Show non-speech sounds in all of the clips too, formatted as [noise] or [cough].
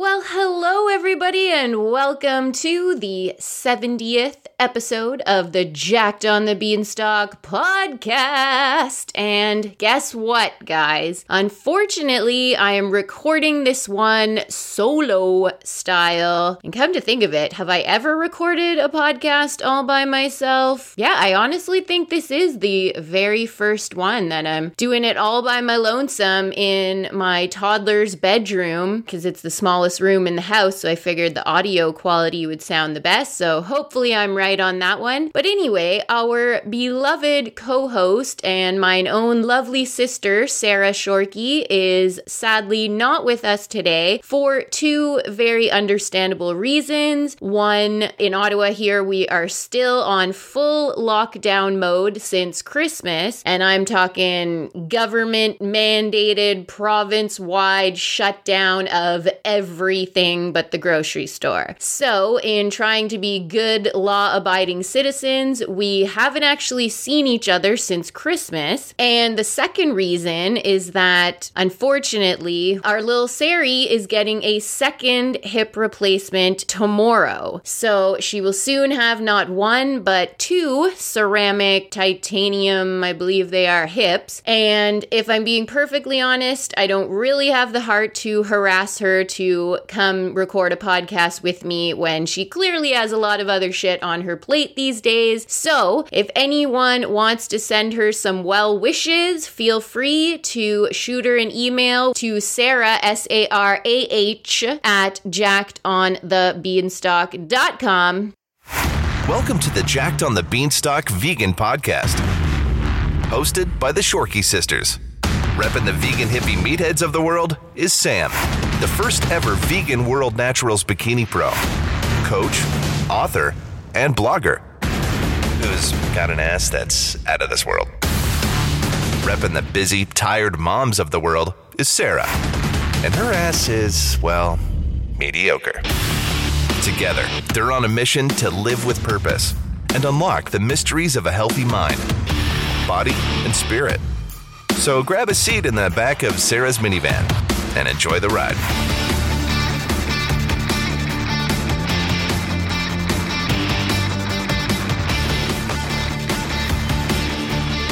Well, hello, everybody, and welcome to the 70th episode of the Jacked on the Beanstalk podcast. And guess what, guys? Unfortunately, I am recording this one solo style. And come to think of it, have I ever recorded a podcast all by myself? Yeah, I honestly think this is the very first one that I'm doing it all by my lonesome in my toddler's bedroom because it's the smallest room in the house, so I figured the audio quality would sound the best. So hopefully I'm right on that one. But anyway, our beloved co host and mine own lovely sister, Sarah Shorkey, is sadly not with us today for two very understandable reasons. One, in Ottawa here, we are still on full lockdown mode since Christmas, and I'm talking government mandated, province wide shutdown of every everything but the grocery store. So, in trying to be good, law abiding citizens, we haven't actually seen each other since Christmas. And the second reason is that, unfortunately, our little Sari is getting a second hip replacement tomorrow. So, she will soon have not one, but two ceramic, titanium, I believe they are, hips. And if I'm being perfectly honest, I don't really have the heart to harass her to come record a podcast with me when she clearly has a lot of other shit on her plate these days. So, if anyone wants to send her some well wishes, feel free to shoot her an email to Sarah, S A R A H, at jackedonthebeanstalk.com. Welcome to the Jacked on the Beanstalk Vegan Podcast, hosted by the Shorkey Sisters. Repping the vegan hippie meatheads of the world is Sam, the first ever vegan World Naturals Bikini Pro, coach, author, and blogger, who's got an ass that's out of this world. Repping the busy, tired moms of the world is Sarah, and her ass is, well, mediocre. Together, they're on a mission to live with purpose and unlock the mysteries of a healthy mind, body, and spirit. So grab a seat in the back of Sarah's minivan and enjoy the ride.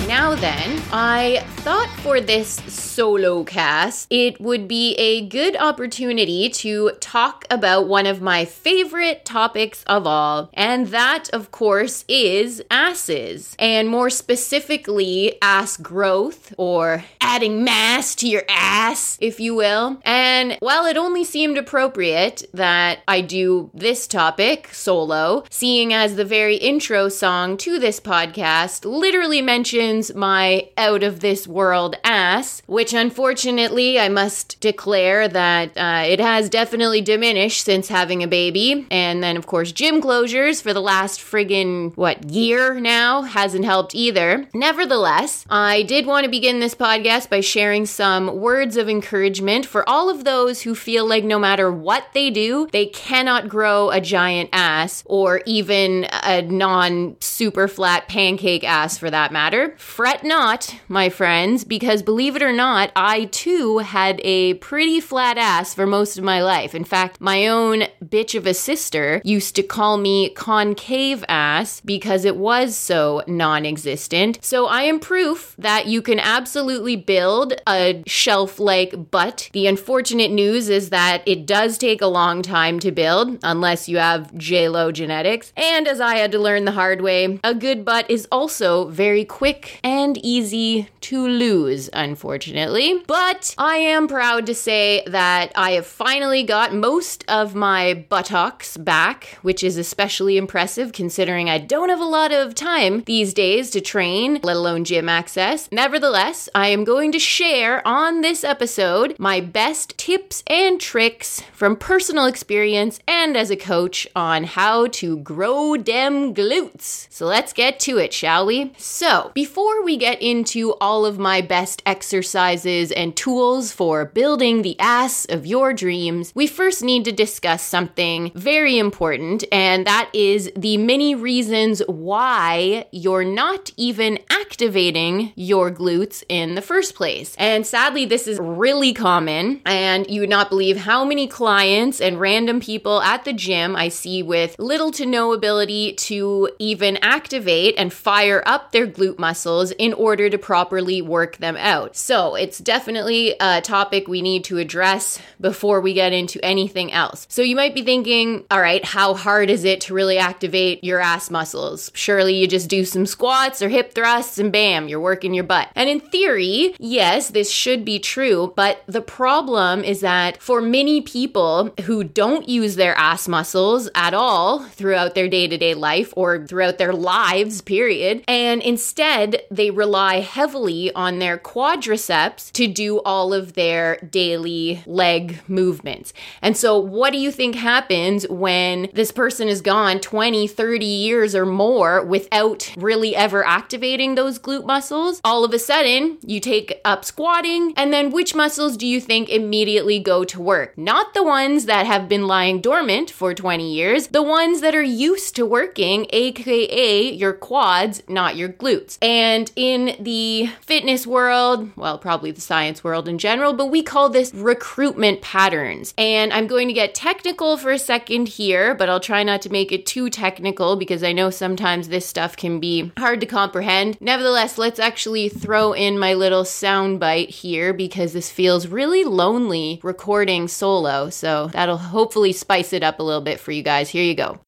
Now then, I thought for this solo cast, it would be a good opportunity to talk about one of my favorite topics of all, and that, of course, is asses, and more specifically, ass growth or adding mass to your ass, if you will. And while it only seemed appropriate that I do this topic solo, seeing as the very intro song to this podcast literally mentions my out of this world ass, which unfortunately I must declare that uh, it has definitely diminished since having a baby. And then, of course, gym closures for the last friggin' what year now hasn't helped either. Nevertheless, I did want to begin this podcast by sharing some words of encouragement for all of those who feel like no matter what they do, they cannot grow a giant ass or even a non super flat pancake ass for that matter. Fret not, my friends, because believe it or not, I too had a pretty flat ass for most of my life. In fact, my own bitch of a sister used to call me concave ass because it was so non existent. So I am proof that you can absolutely build a shelf like butt. The unfortunate news is that it does take a long time to build unless you have JLo genetics. And as I had to learn the hard way, a good butt is also very quick and easy to lose, unfortunately. But I am proud to say that I have finally got most of my buttocks back, which is especially impressive considering I don't have a lot of time these days to train, let alone gym access. Nevertheless, I am going to share on this episode my best tips and tricks from personal experience and as a coach on how to grow dem glutes. So let's get to it, shall we? So, before we get into into all of my best exercises and tools for building the ass of your dreams, we first need to discuss something very important, and that is the many reasons why you're not even activating your glutes in the first place. And sadly, this is really common, and you would not believe how many clients and random people at the gym I see with little to no ability to even activate and fire up their glute muscles in order to properly work them out. So it's definitely a topic we need to address before we get into anything else. So you might be thinking, all right, how hard is it to really activate your ass muscles? Surely you just do some squats or hip thrusts and bam, you're working your butt. And in theory, yes, this should be true, but the problem is that for many people who don't use their ass muscles at all throughout their day to day life or throughout their lives, period, and instead they rely heavily on their quadriceps to do all of their daily leg movements. And so, what do you think happens when this person is gone 20, 30 years or more without really ever activating those glute muscles? All of a sudden, you take up squatting, and then which muscles do you think immediately go to work? Not the ones that have been lying dormant for 20 years, the ones that are used to working, aka your quads, not your glutes. And in the fitness world, well, probably the science world in general, but we call this recruitment patterns. And I'm going to get technical for a second here, but I'll try not to make it too technical because I know sometimes this stuff can be hard to comprehend. Nevertheless, let's actually throw in my little sound bite here because this feels really lonely recording solo. So that'll hopefully spice it up a little bit for you guys. Here you go.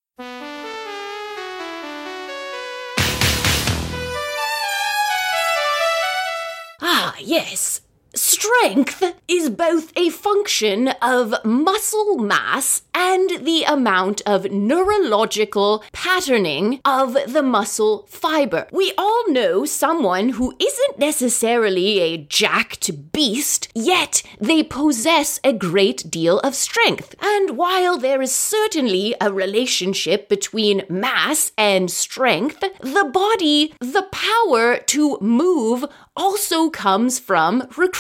Yes. Strength is both a function of muscle mass and the amount of neurological patterning of the muscle fiber. We all know someone who isn't necessarily a jacked beast, yet they possess a great deal of strength. And while there is certainly a relationship between mass and strength, the body, the power to move, also comes from recruitment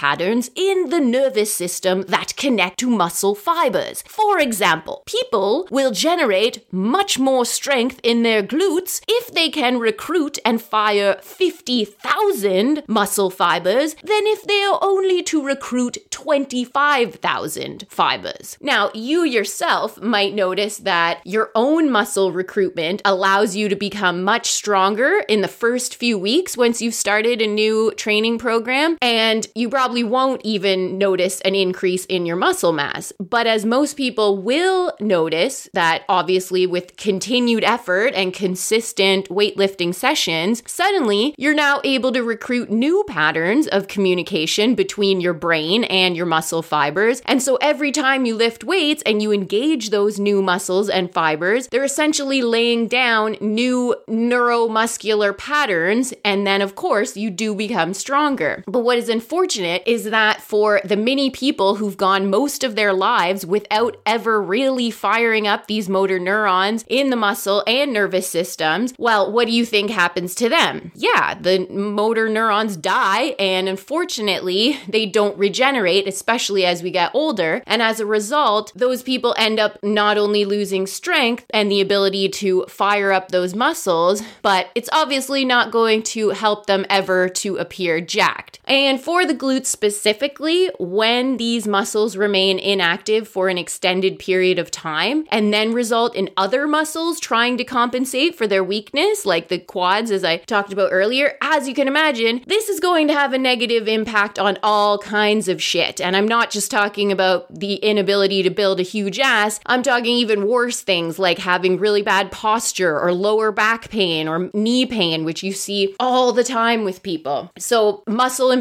patterns in the nervous system that connect to muscle fibers. For example, people will generate much more strength in their glutes if they can recruit and fire 50,000 muscle fibers than if they are only to recruit 25,000 fibers. Now, you yourself might notice that your own muscle recruitment allows you to become much stronger in the first few weeks once you've started a new training program, and you probably won't even notice an increase in your muscle mass. But as most people will notice that obviously with continued effort and consistent weightlifting sessions, suddenly you're now able to recruit new patterns of communication between your brain and your muscle fibers. And so every time you lift weights and you engage those new muscles and fibers, they're essentially laying down new neuromuscular patterns. And then, of course, you do become stronger. But what is unfortunate is that for the many people who've gone most of their lives without ever really firing up these motor neurons in the muscle and nervous systems, well, what do you think happens to them? Yeah, the motor neurons die, and unfortunately, they don't regenerate, especially as we get older. And as a result, those people end up not only losing strength and the ability to fire up those muscles, but it's obviously not going to help them ever to appear jacked. And for the glutes specifically, when these muscles remain inactive for an extended period of time and then result in other muscles trying to compensate for their weakness, like the quads, as I talked about earlier, as you can imagine, this is going to have a negative impact on all kinds of shit. And I'm not just talking about the inability to build a huge ass, I'm talking even worse things like having really bad posture or lower back pain or knee pain, which you see all the time with people. So, muscle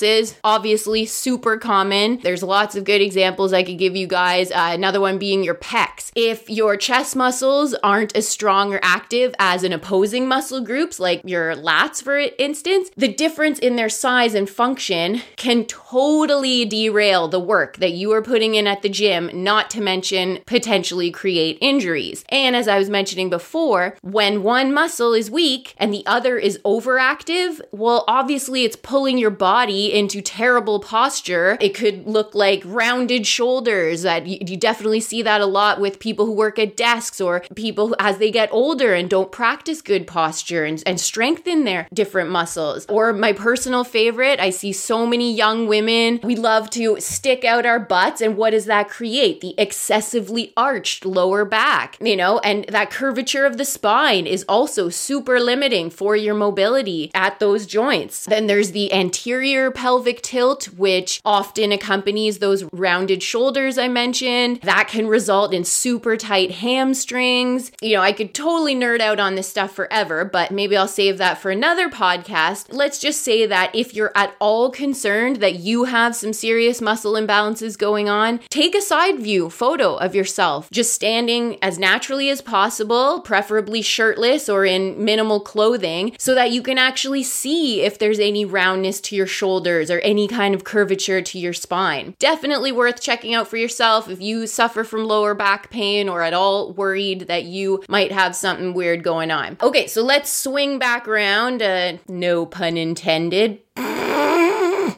imbalances, obviously super common. There's lots of good examples I could give you guys. Uh, another another one being your pecs. If your chest muscles aren't as strong or active as an opposing muscle groups, like your lats, for instance, the difference in their size and function can totally derail the work that you are putting in at the gym, not to mention potentially create injuries. And as I was mentioning before, when one muscle is weak and the other is overactive, well, obviously it's pulling your body into terrible posture. It could look like rounded shoulders that you, you definitely see that a lot with people who work at desks or people who, as they get older and don't practice good posture and, and strengthen their different muscles. Or my personal favorite, I see so many young women, we love to stick out our butts. And what does that create? The excessively arched lower back, you know, and that curvature of the spine is also super limiting for your mobility at those joints. Then there's the anterior pelvic tilt, which often accompanies those rounded shoulders I mentioned. That can result in super tight hamstrings. You know, I could totally nerd out on this stuff forever, but maybe I'll save that for another podcast. Let's just say that if you're at all concerned that you have some serious muscle imbalances going on, take a side view photo of yourself, just standing as naturally as possible, preferably shirtless or in minimal clothing, so that you can actually see if there's any roundness to your shoulders or any kind of curvature to your spine. Definitely worth checking out for yourself if you suffer from lower back pain or at all worried that you might have something weird going on. Okay, so let's swing back around, uh, no pun intended [laughs]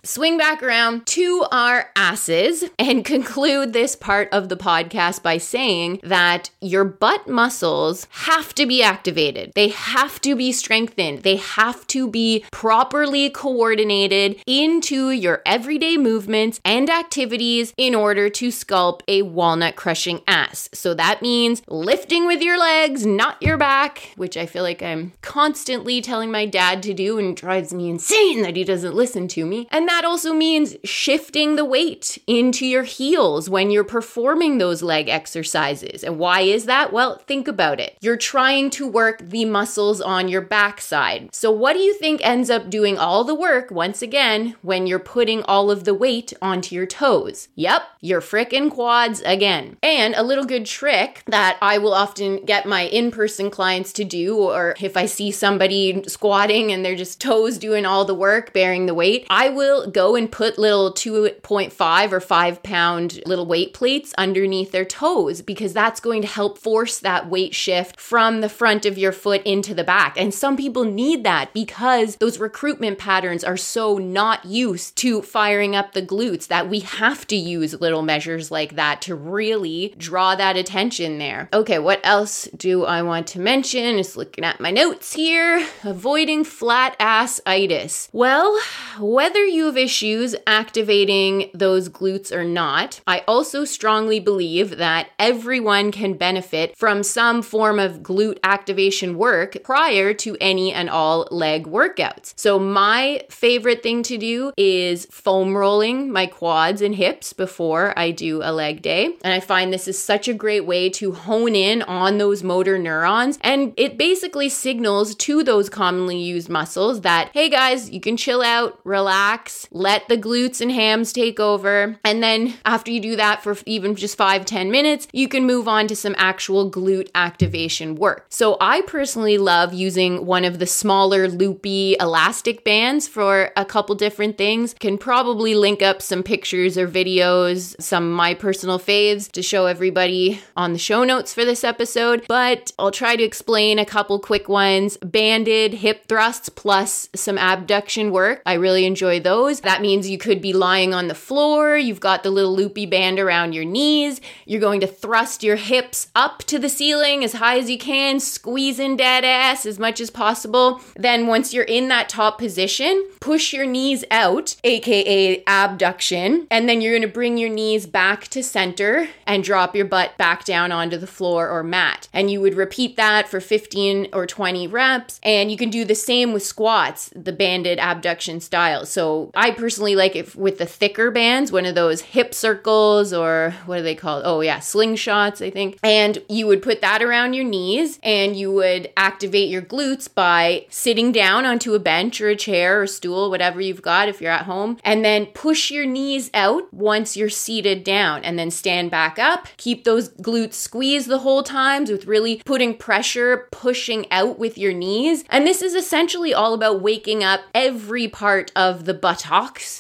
swing back around to our asses and [laughs] conclude this part of the podcast by saying that your butt muscles have to be activated. They have to be strengthened. They have to be properly coordinated into your everyday movements and activities in order to sculpt a walnut crushing ass. So that means lifting with your legs, not your back, which I feel like I'm constantly telling my dad to do and drives me insane that he doesn't listen to me. And that also means shifting the weight into your heels when you're performing those leg exercises. And why is that? Well, think about it. You're trying to work the muscles on your backside. So, what do you think ends up doing all the work once again when you're putting all of the weight onto your toes? Yep, your frickin' quads again. And a little good trick that I will often get my in person clients to do, or if I see somebody squatting and they're just toes doing all the work, bearing the weight, I will go and put little 2.5 or 5 pound little weight plates underneath their toes because that's going to help force that weight shift from the front of your foot into the back. And some people need that because those recruitment patterns are so not used to firing up the glutes that we have to use little measures like that to really draw that attention there. Okay, what else do I want to mention? Just looking at my notes here. Avoiding flat ass itis. Well, whether you have issues activating those glutes or not, I also strongly believe that everyone can benefit from some form of glute activation work prior to any and all leg workouts. So, my favorite thing to do is foam rolling my quads and hips before I do a leg day. And I find this is such a great way to hone in on those motor neurons. And it basically signals to those commonly used muscles that, hey guys, you can chill out, relax, let the glutes and hams take over. And then after you do that for even just five ten minutes, you can move on to some actual glute activation work. So I personally love using one of the smaller loopy elastic bands for a couple different things. Can probably link up some pictures or videos, some my personal faves to show everybody on the show notes for this episode, but I'll try to explain a couple quick ones. Banded hip thrusts plus some abduction work. I really enjoy those. That means you could be lying on the floor, you've got the little loopy band around your knees, you're going to thrust your hips up to the ceiling as high as you can, squeezing dead ass as much as possible. Then, once you're in that top position, push your knees out, aka abduction, and then you're going to bring your knees back to center and drop your butt back down onto the floor or mat. And you would repeat that for 15 or 20 reps. And you can do the same with squats, the banded abduction style. So I personally like it with the thicker bands, one of those hip circles or what are they called? Oh, yeah, slingshots, I think. And you would put that around your knees and you would activate your glutes by sitting down onto a bench or a chair or stool, whatever you've got if you're at home, and then push your knees out once you're seated down and then stand back up. Keep those glutes squeezed the whole time with really putting pressure, pushing out with your knees. And this is essentially all about waking up every part of the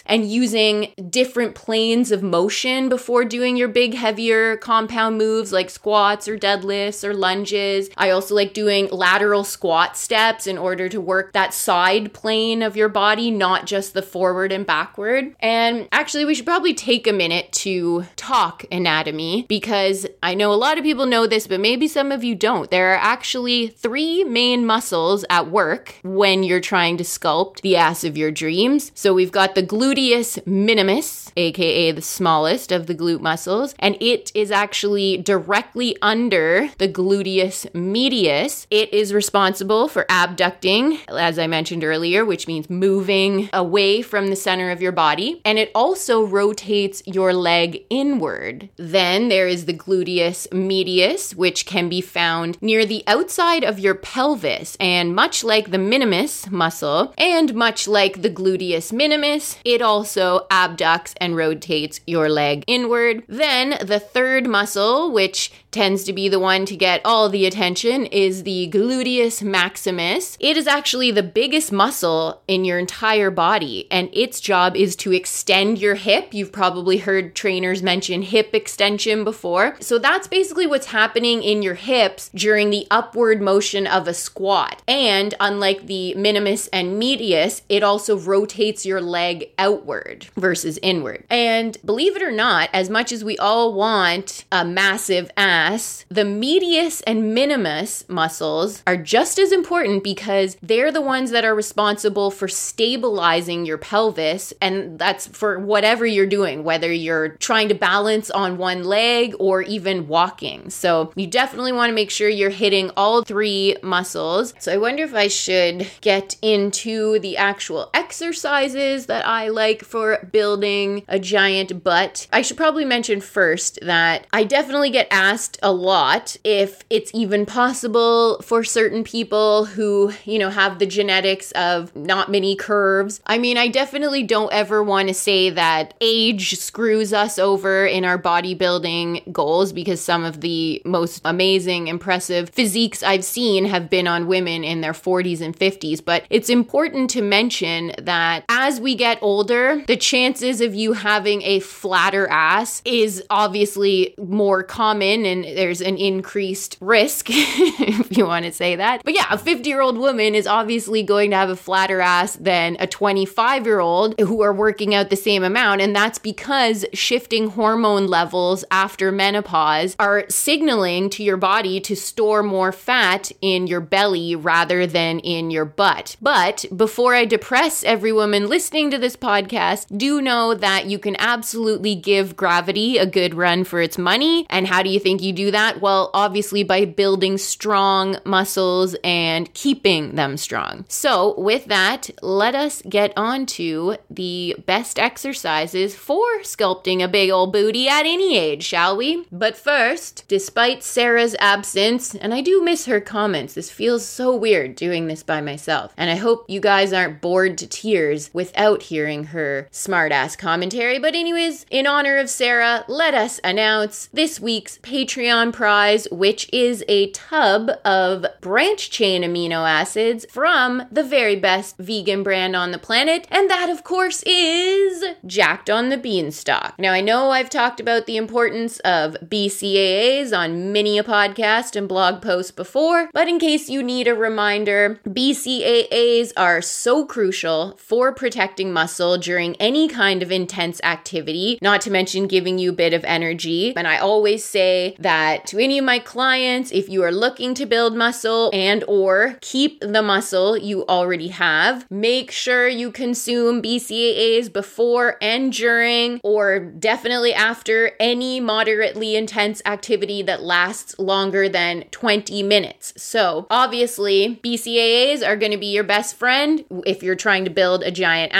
and using different planes of motion before doing your big, heavier compound moves like squats or deadlifts or lunges. I also like doing lateral squat steps in order to work that side plane of your body, not just the forward and backward. And actually, we should probably take a minute to talk anatomy because I know a lot of people know this, but maybe some of you don't. There are actually three main muscles at work when you're trying to sculpt the ass of your dreams. So we've got the gluteus minimus, aka the smallest of the glute muscles, and it is actually directly under the gluteus medius. It is responsible for abducting, as I mentioned earlier, which means moving away from the center of your body, and it also rotates your leg inward. Then there is the gluteus medius, which can be found near the outside of your pelvis, and much like the minimus muscle, and much like the gluteus minimus, it also abducts and rotates your leg inward. Then the third muscle, which tends to be the one to get all the attention is the gluteus maximus. It is actually the biggest muscle in your entire body, and its job is to extend your hip. You've probably heard trainers mention hip extension before. So that's basically what's happening in your hips during the upward motion of a squat. And unlike the minimus and medius, it also rotates your leg outward versus inward. And believe it or not, as much as we all want a massive ass, the medius and minimus muscles are just as important because they're the ones that are responsible for stabilizing your pelvis. And that's for whatever you're doing, whether you're trying to balance on one leg or even walking. So you definitely want to make sure you're hitting all three muscles. So I wonder if I should get into the actual exercises that I like for building a giant butt. I should probably mention first that I definitely get asked a lot if it's even possible for certain people who, you know, have the genetics of not many curves. I mean, I definitely don't ever want to say that age screws us over in our bodybuilding goals because some of the most amazing, impressive physiques I've seen have been on women in their 40s and 50s. But it's important to mention that as we get older, the chances of you having a flatter ass is obviously more common and there's an increased risk, [laughs] if you want to say that. But yeah, a 50 year old woman is obviously going to have a flatter ass than a 25 year old who are working out the same amount. And that's because shifting hormone levels after menopause are signaling to your body to store more fat in your belly rather than in your butt. But before I depress every woman listening to this podcast, do know that you can absolutely give gravity a good run for its money. And how do you think you do that? Well, obviously by building strong muscles and keeping them strong. So, with that, let us get on to the best exercises for sculpting a big old booty at any age, shall we? But first, despite Sarah's absence, and I do miss her comments, this feels so weird doing this by myself. And I hope you guys aren't bored to tears without hearing her smartass commentary. But, anyways, in honor of Sarah, let us announce this week's Patreon Patreon prize, which is a tub of branch chain amino acids from the very best vegan brand on the planet. And that, of course, is Jacked on the Beanstalk. Now, I know I've talked about the importance of BCAAs on many a podcast and blog post before, but in case you need a reminder, BCAAs are so crucial for protecting muscle during any kind of intense activity, not to mention giving you a bit of energy. And I always say that to any of my clients, if you are looking to build muscle and or keep the muscle you already have, make sure you consume BCAAs before and during or definitely after any moderately intense activity that lasts longer than 20 minutes. So, obviously, BCAAs are going to be your best friend if you're trying to build a giant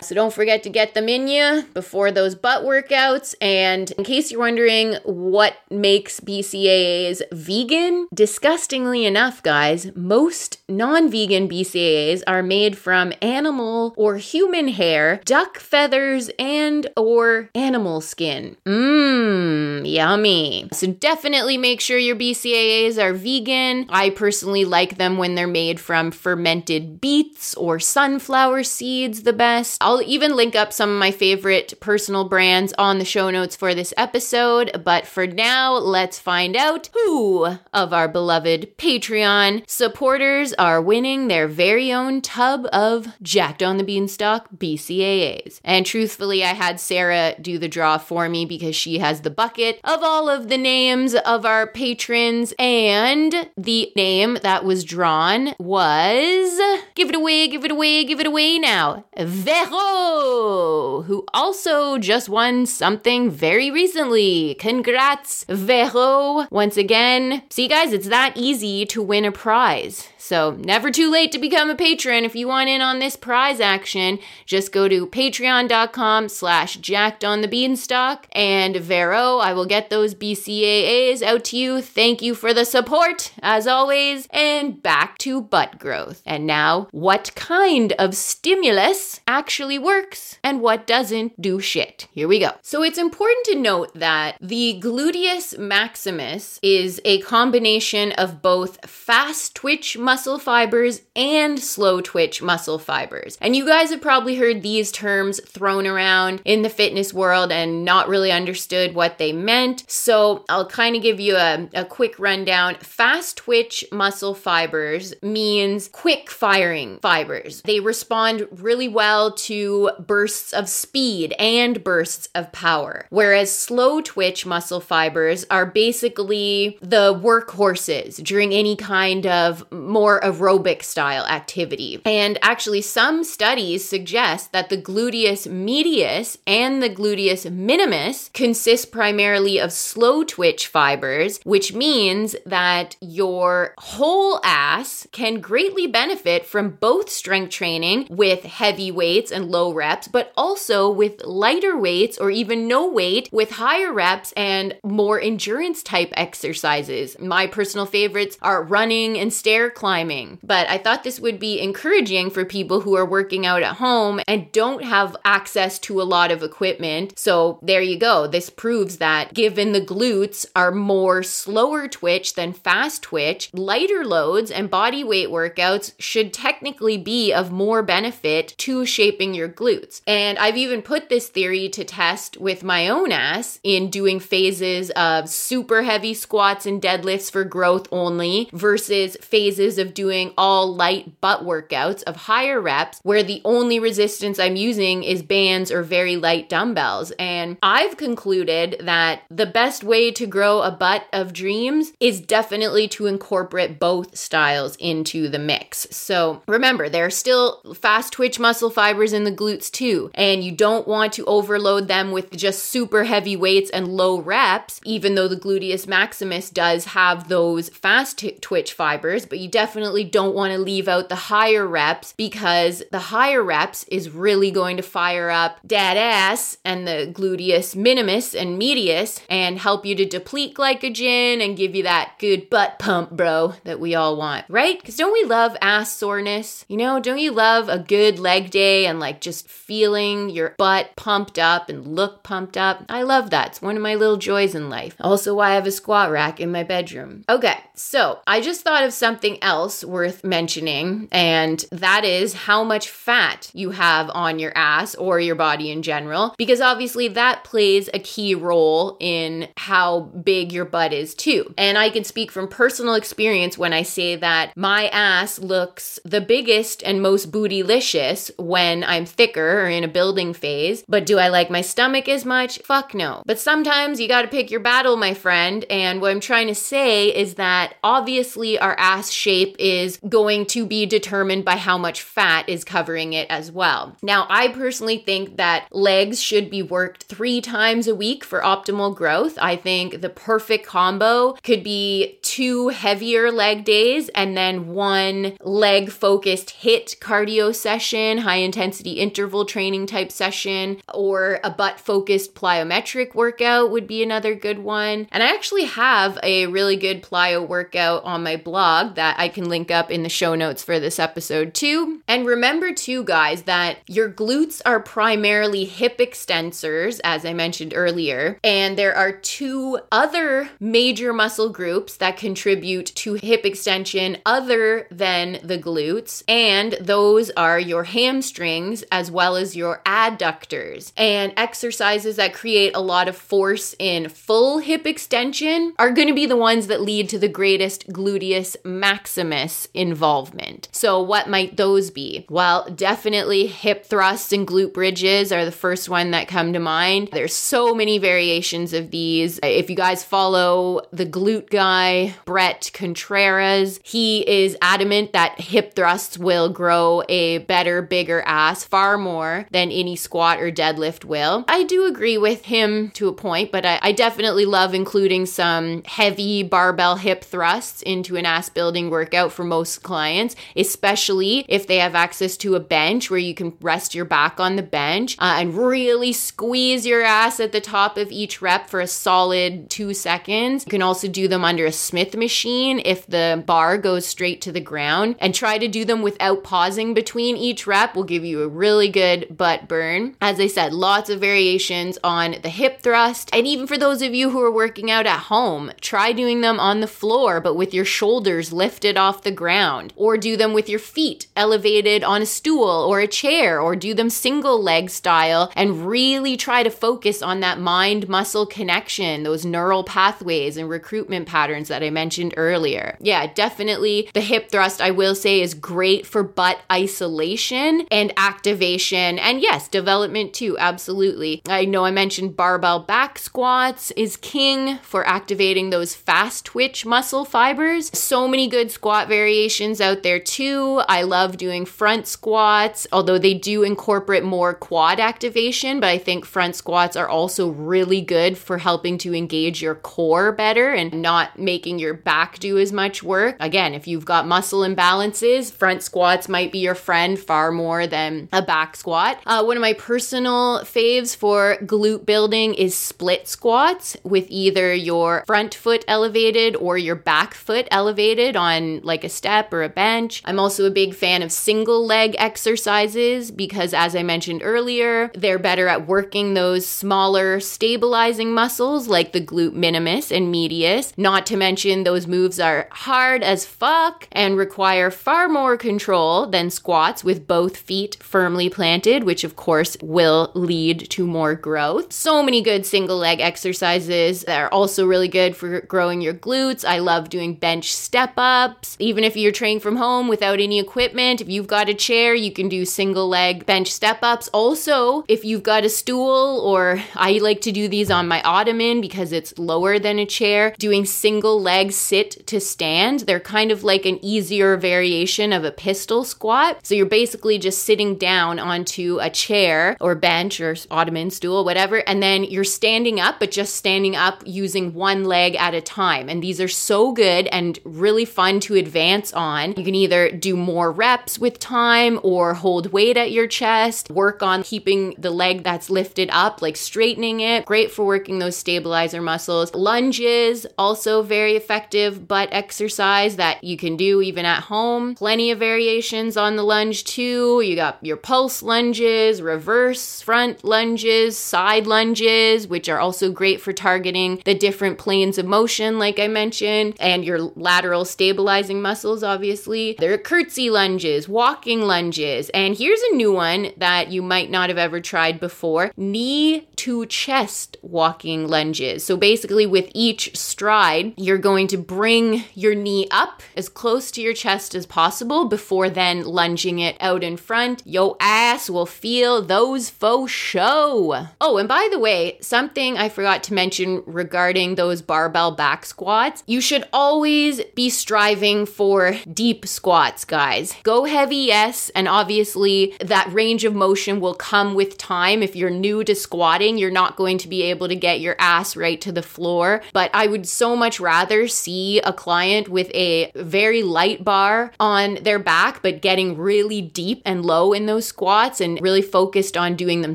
So don't forget to get them in you before those butt workouts. And in case you're wondering what makes BCAAs vegan, disgustingly enough, guys, most non vegan BCAAs are made from animal or human hair, duck feathers, and or animal skin. Mmm, yummy. So definitely make sure your BCAAs are vegan. I personally like them when they're made from fermented beets or sunflower seeds the best. I'll even link up some of my favorite personal brands on the show notes for this episode, but for now, let's find out who of our beloved Patreon supporters are winning their very own tub of Jacked on the Beanstalk BCAAs. And truthfully, I had Sarah do the draw for me because she has the bucket of all of the names of our patrons, and the name that was drawn was give it away, give it away, give it away now. Vero, who also just won something very recently. Congrats, Vero. Once again, see guys, it's that easy to win a prize. So, never too late to become a patron. If you want in on this prize action, just go to patreon.com slash jacked on the beanstalk. And Vero, I will get those BCAAs out to you. Thank you for the support, as always. And back to butt growth. And now, what kind of stimulus actually works and what doesn't do shit? Here we go. So, it's important to note that the gluteus maximus is a combination of both fast twitch muscle muscle fibers and slow twitch muscle fibers. And you guys have probably heard these terms thrown around in the fitness world and not really understood what they meant. So I'll kind of give you a, a quick rundown. Fast twitch muscle fibers means quick firing fibers. They respond really well to bursts of speed and bursts of power. Whereas slow twitch muscle fibers are basically the workhorses during any kind of more more aerobic style activity. And actually, some studies suggest that the gluteus medius and the gluteus minimus consist primarily of slow twitch fibers, which means that your whole ass can greatly benefit from both strength training with heavy weights and low reps, but also with lighter weights or even no weight with higher reps and more endurance type exercises. My personal favorites are running and stair climbing But I thought this would be encouraging for people who are working out at home and don't have access to a lot of equipment. So there you go. This proves that given the glutes are more slower twitch than fast twitch, lighter loads and body weight workouts should technically be of more benefit to shaping your glutes. And I've even put this theory to test with my own ass in doing phases of super heavy squats and deadlifts for growth only versus phases of of doing all light butt workouts of higher reps where the only resistance I'm using is bands or very light dumbbells. And I've concluded that the best way to grow a butt of dreams is definitely to incorporate both styles into the mix. So remember, there are still fast twitch muscle fibers in the glutes too, and you don't want to overload them with just super heavy weights and low reps, even though the gluteus maximus does have those fast t- twitch fibers, but you definitely definitely don't want to leave out the higher reps because the higher reps is really going to fire up dad ass and the gluteus minimus and medius and help you to deplete glycogen and give you that good butt pump, bro, that we all want, right? Because don't we love ass soreness? You know, don't you love a good leg day and like just feeling your butt pumped up and look pumped up? I love that. It's one of my little joys in life. Also, why I have a squat rack in my bedroom. Okay, so I just thought of something else worth mentioning, and that is how much fat you have on your ass or your body in general, because obviously that plays a key role in how big your butt is too. And I can speak from personal experience when I say that my ass looks the biggest and most bootylicious when I'm thicker or in a building phase. But do I like my stomach as much? Fuck no. But sometimes you gotta pick your battle, my friend. And what I'm trying to say is that obviously our ass shape is going to be determined by how much fat is covering it as well. Now, I personally think that legs should be worked three times a week for optimal growth. I think the perfect combo could be two two heavier leg days and then one leg focused HIIT cardio session, high intensity interval training type session, or a butt focused plyometric workout would be another good one. And I actually have a really good plyo workout on my blog that I can link up in the show notes for this episode too. And remember too, guys, that your glutes are primarily hip extensors, as I mentioned earlier, and there are two other major muscle groups that contribute to hip extension other than the glutes, and those are your hamstrings as well as your adductors. And exercises that create a lot of force in full hip extension are going to be the ones that lead to the greatest gluteus maximus involvement. So, what might those be? Well, definitely hip thrusts and glute bridges are the first one that come to mind. There's so many variations of these. If you guys follow the glute guy, Bret Contreras, he is adamant that hip thrusts will grow a better, bigger ass far more than any squat or deadlift will. I do agree with him to a point, but I, I definitely love including some heavy barbell hip thrusts into an ass building workout for most clients, especially if they have access to a bench where you can rest your back on the bench uh, and really squeeze your ass at the top of each rep for a solid two seconds. You can also do them under a Smith machine if the bar goes straight to the ground and try to do them without pausing between each rep will give you a really good butt burn. As I said, lots of variations on the hip thrust. And even for those of you who are working out at home, try doing them on the floor but with your shoulders lifted off the ground or do them with your feet elevated on a stool or a chair or do them single leg style and really try to focus on that mind muscle connection, those neural pathways and recruitment patterns that I mentioned earlier. Yeah, definitely the hip thrust, I will say, is great for butt isolation and activation. And yes, development too, absolutely. I know I mentioned barbell back squats is king for activating those fast twitch muscle fibers. So many good squat variations out there too. I love doing front squats, although they do incorporate more quad activation, but I think front squats are also really good for helping to engage your core better and not making your back do as much work. Again, if you've got muscle imbalances, front squats might be your friend far more than a back squat. Uh, one of my personal faves for glute building is split squats with either your front foot elevated or your back foot elevated on like a step or a bench. I'm also a big fan of single leg exercises because, as I mentioned earlier, they're better at working those smaller stabilizing muscles like the glute minimus and medius. Not to mention, those moves are hard as fuck and require far more control than squats with both feet firmly planted, which of course will lead to more growth. So many good single leg exercises that are also really good for growing your glutes. I love doing bench step ups. Even if you're training from home without any equipment, if you've got a chair, you can do single leg bench step ups. Also, if you've got a stool, or I like to do these on my ottoman because it's lower than a chair, doing single leg sit to stand. They're kind of like an easier variation of a pistol squat. So you're basically just sitting down onto a chair or bench or ottoman stool, whatever, and then you're standing up, but just standing up using one leg at a time. And these are so good and really fun to advance on. You can either do more reps with time or hold weight at your chest, work on keeping the leg that's lifted up, like straightening it. Great for working those stabilizer muscles. Lunges, also very effective butt exercise that you can do even at home. Plenty of variations on the lunge too. You got your pulse lunges, reverse front lunges, side lunges, which are also great for targeting the different planes of motion, like I mentioned, and your lateral stabilizing muscles, obviously. There are curtsy lunges, walking lunges, and here's a new one that you might not have ever tried before knee to chest walking lunges. So basically, with each stride, you're going to bring your knee up as close to your chest as possible before then lunging it out in front. Yo ass will feel those faux show. Oh, and by the way, something I forgot to mention regarding those barbell back squats, you should always be striving for deep squats, guys. Go heavy, yes, and obviously that range of motion will come with time if you're new to squatting you're not going to be able to get your ass right to the floor. But I would so much rather see a client with a very light bar on their back, but getting really deep and low in those squats and really focused on doing them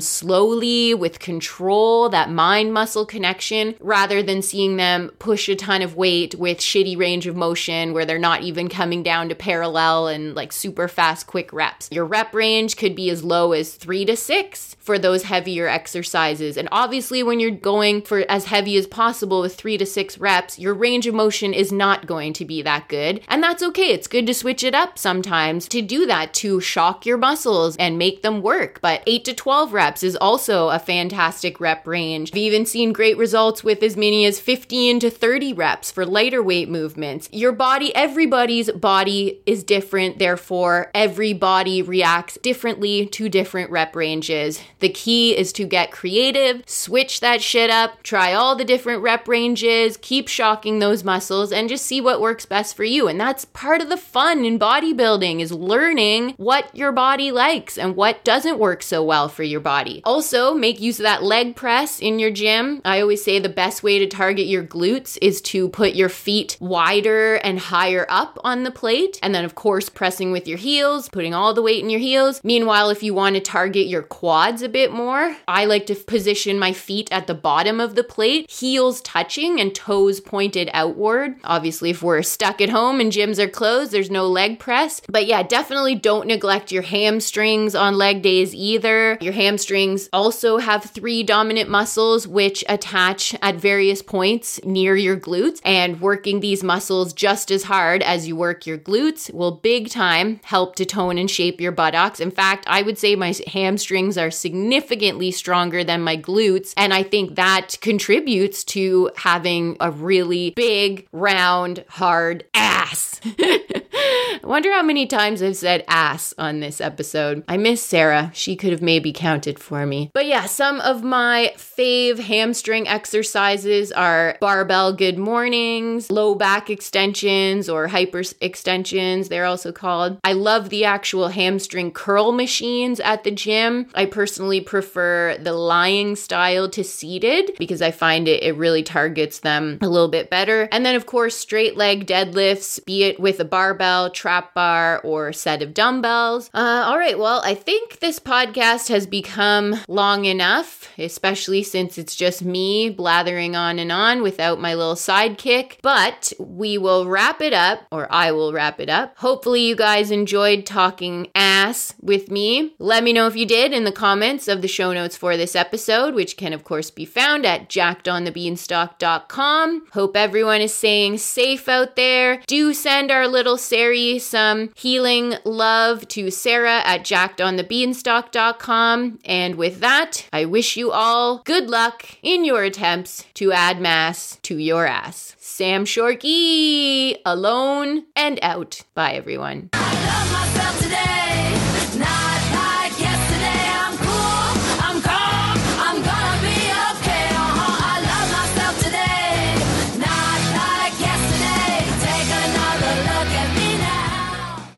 slowly with control, that mind muscle connection, rather than seeing them push a ton of weight with shitty range of motion where they're not even coming down to parallel and like super fast, quick reps. Your rep range could be as low as three to six for those heavier exercises. And obviously, when you're going for as heavy as possible with three to six reps, your range of motion is not going to be that good. And that's okay. It's good to switch it up sometimes to do that to shock your muscles and make them work. But 8 to 12 reps is also a fantastic rep range. I've even seen great results with as many as 15 to 30 reps for lighter weight movements. Your body, everybody's body is different. Therefore, every body reacts differently to different rep ranges. The key is to get creative, switch that shit up, try all the different rep ranges, keep shocking those muscles, and just see what works best for you. And that's part of the fun in bodybuilding is learning what your body likes and what doesn't work so well for your body. Also, make use of that leg press in your gym. I always say the best way to target your glutes is to put your feet wider and higher up on the plate. And then, of course, pressing with your heels, putting all the weight in your heels. Meanwhile, if you want to target your quads a bit more, I like to position my feet at the bottom of the plate, heels touching and toes pointed outward. Obviously, if we're stuck at home and gyms are closed, there's no leg press. But yeah, definitely don't neglect your hamstrings on leg days either. Your hamstrings also have three dominant muscles which attach at various points near your glutes, and working these muscles just as hard as you work your glutes will big time help to tone and shape your buttocks. In fact, I would say my hamstrings are significantly stronger than my glutes, and I think that contributes to having a really big, round, hard ass. [laughs] I [laughs] wonder how many times I've said ass on this episode. I miss Sarah. She could have maybe counted for me. But yeah, some of my fave hamstring exercises are barbell good mornings, low back extensions or hyper extensions, they're also called. I love the actual hamstring curl machines at the gym. I personally prefer the lying style to seated because I find it, it really targets them a little bit better. And then, of course, straight leg deadlifts, be it with a barbell, trap bar, or set of dumbbells. Uh, all right, well, I think this podcast has become long enough, especially since it's just me blathering on and on without my little sidekick. But we will wrap it up, or I will wrap it up. Hopefully, you guys enjoyed talking ass with me. Let me know if you did in the comments of the show notes for this episode, which can, of course, be found at jackedonthebeanstalk.com. Hope everyone is staying safe out there. Do send our little Sari some healing love to Sarah at jackedonthebeanstalk.com. And with that, I wish you all good luck in your attempts to add mass to your ass. Sam Shorkey, alone and out. Bye, everyone.